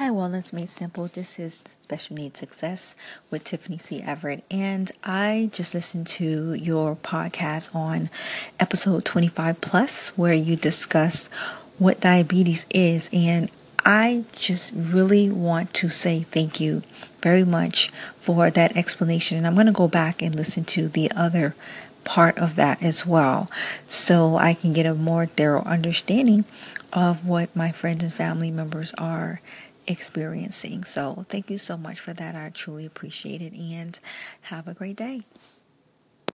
Hi, Wellness Made Simple. This is Special Needs Success with Tiffany C. Everett. And I just listened to your podcast on episode 25 plus, where you discuss what diabetes is. And I just really want to say thank you very much for that explanation. And I'm going to go back and listen to the other part of that as well so I can get a more thorough understanding of what my friends and family members are experiencing. So, thank you so much for that. I truly appreciate it and have a great day.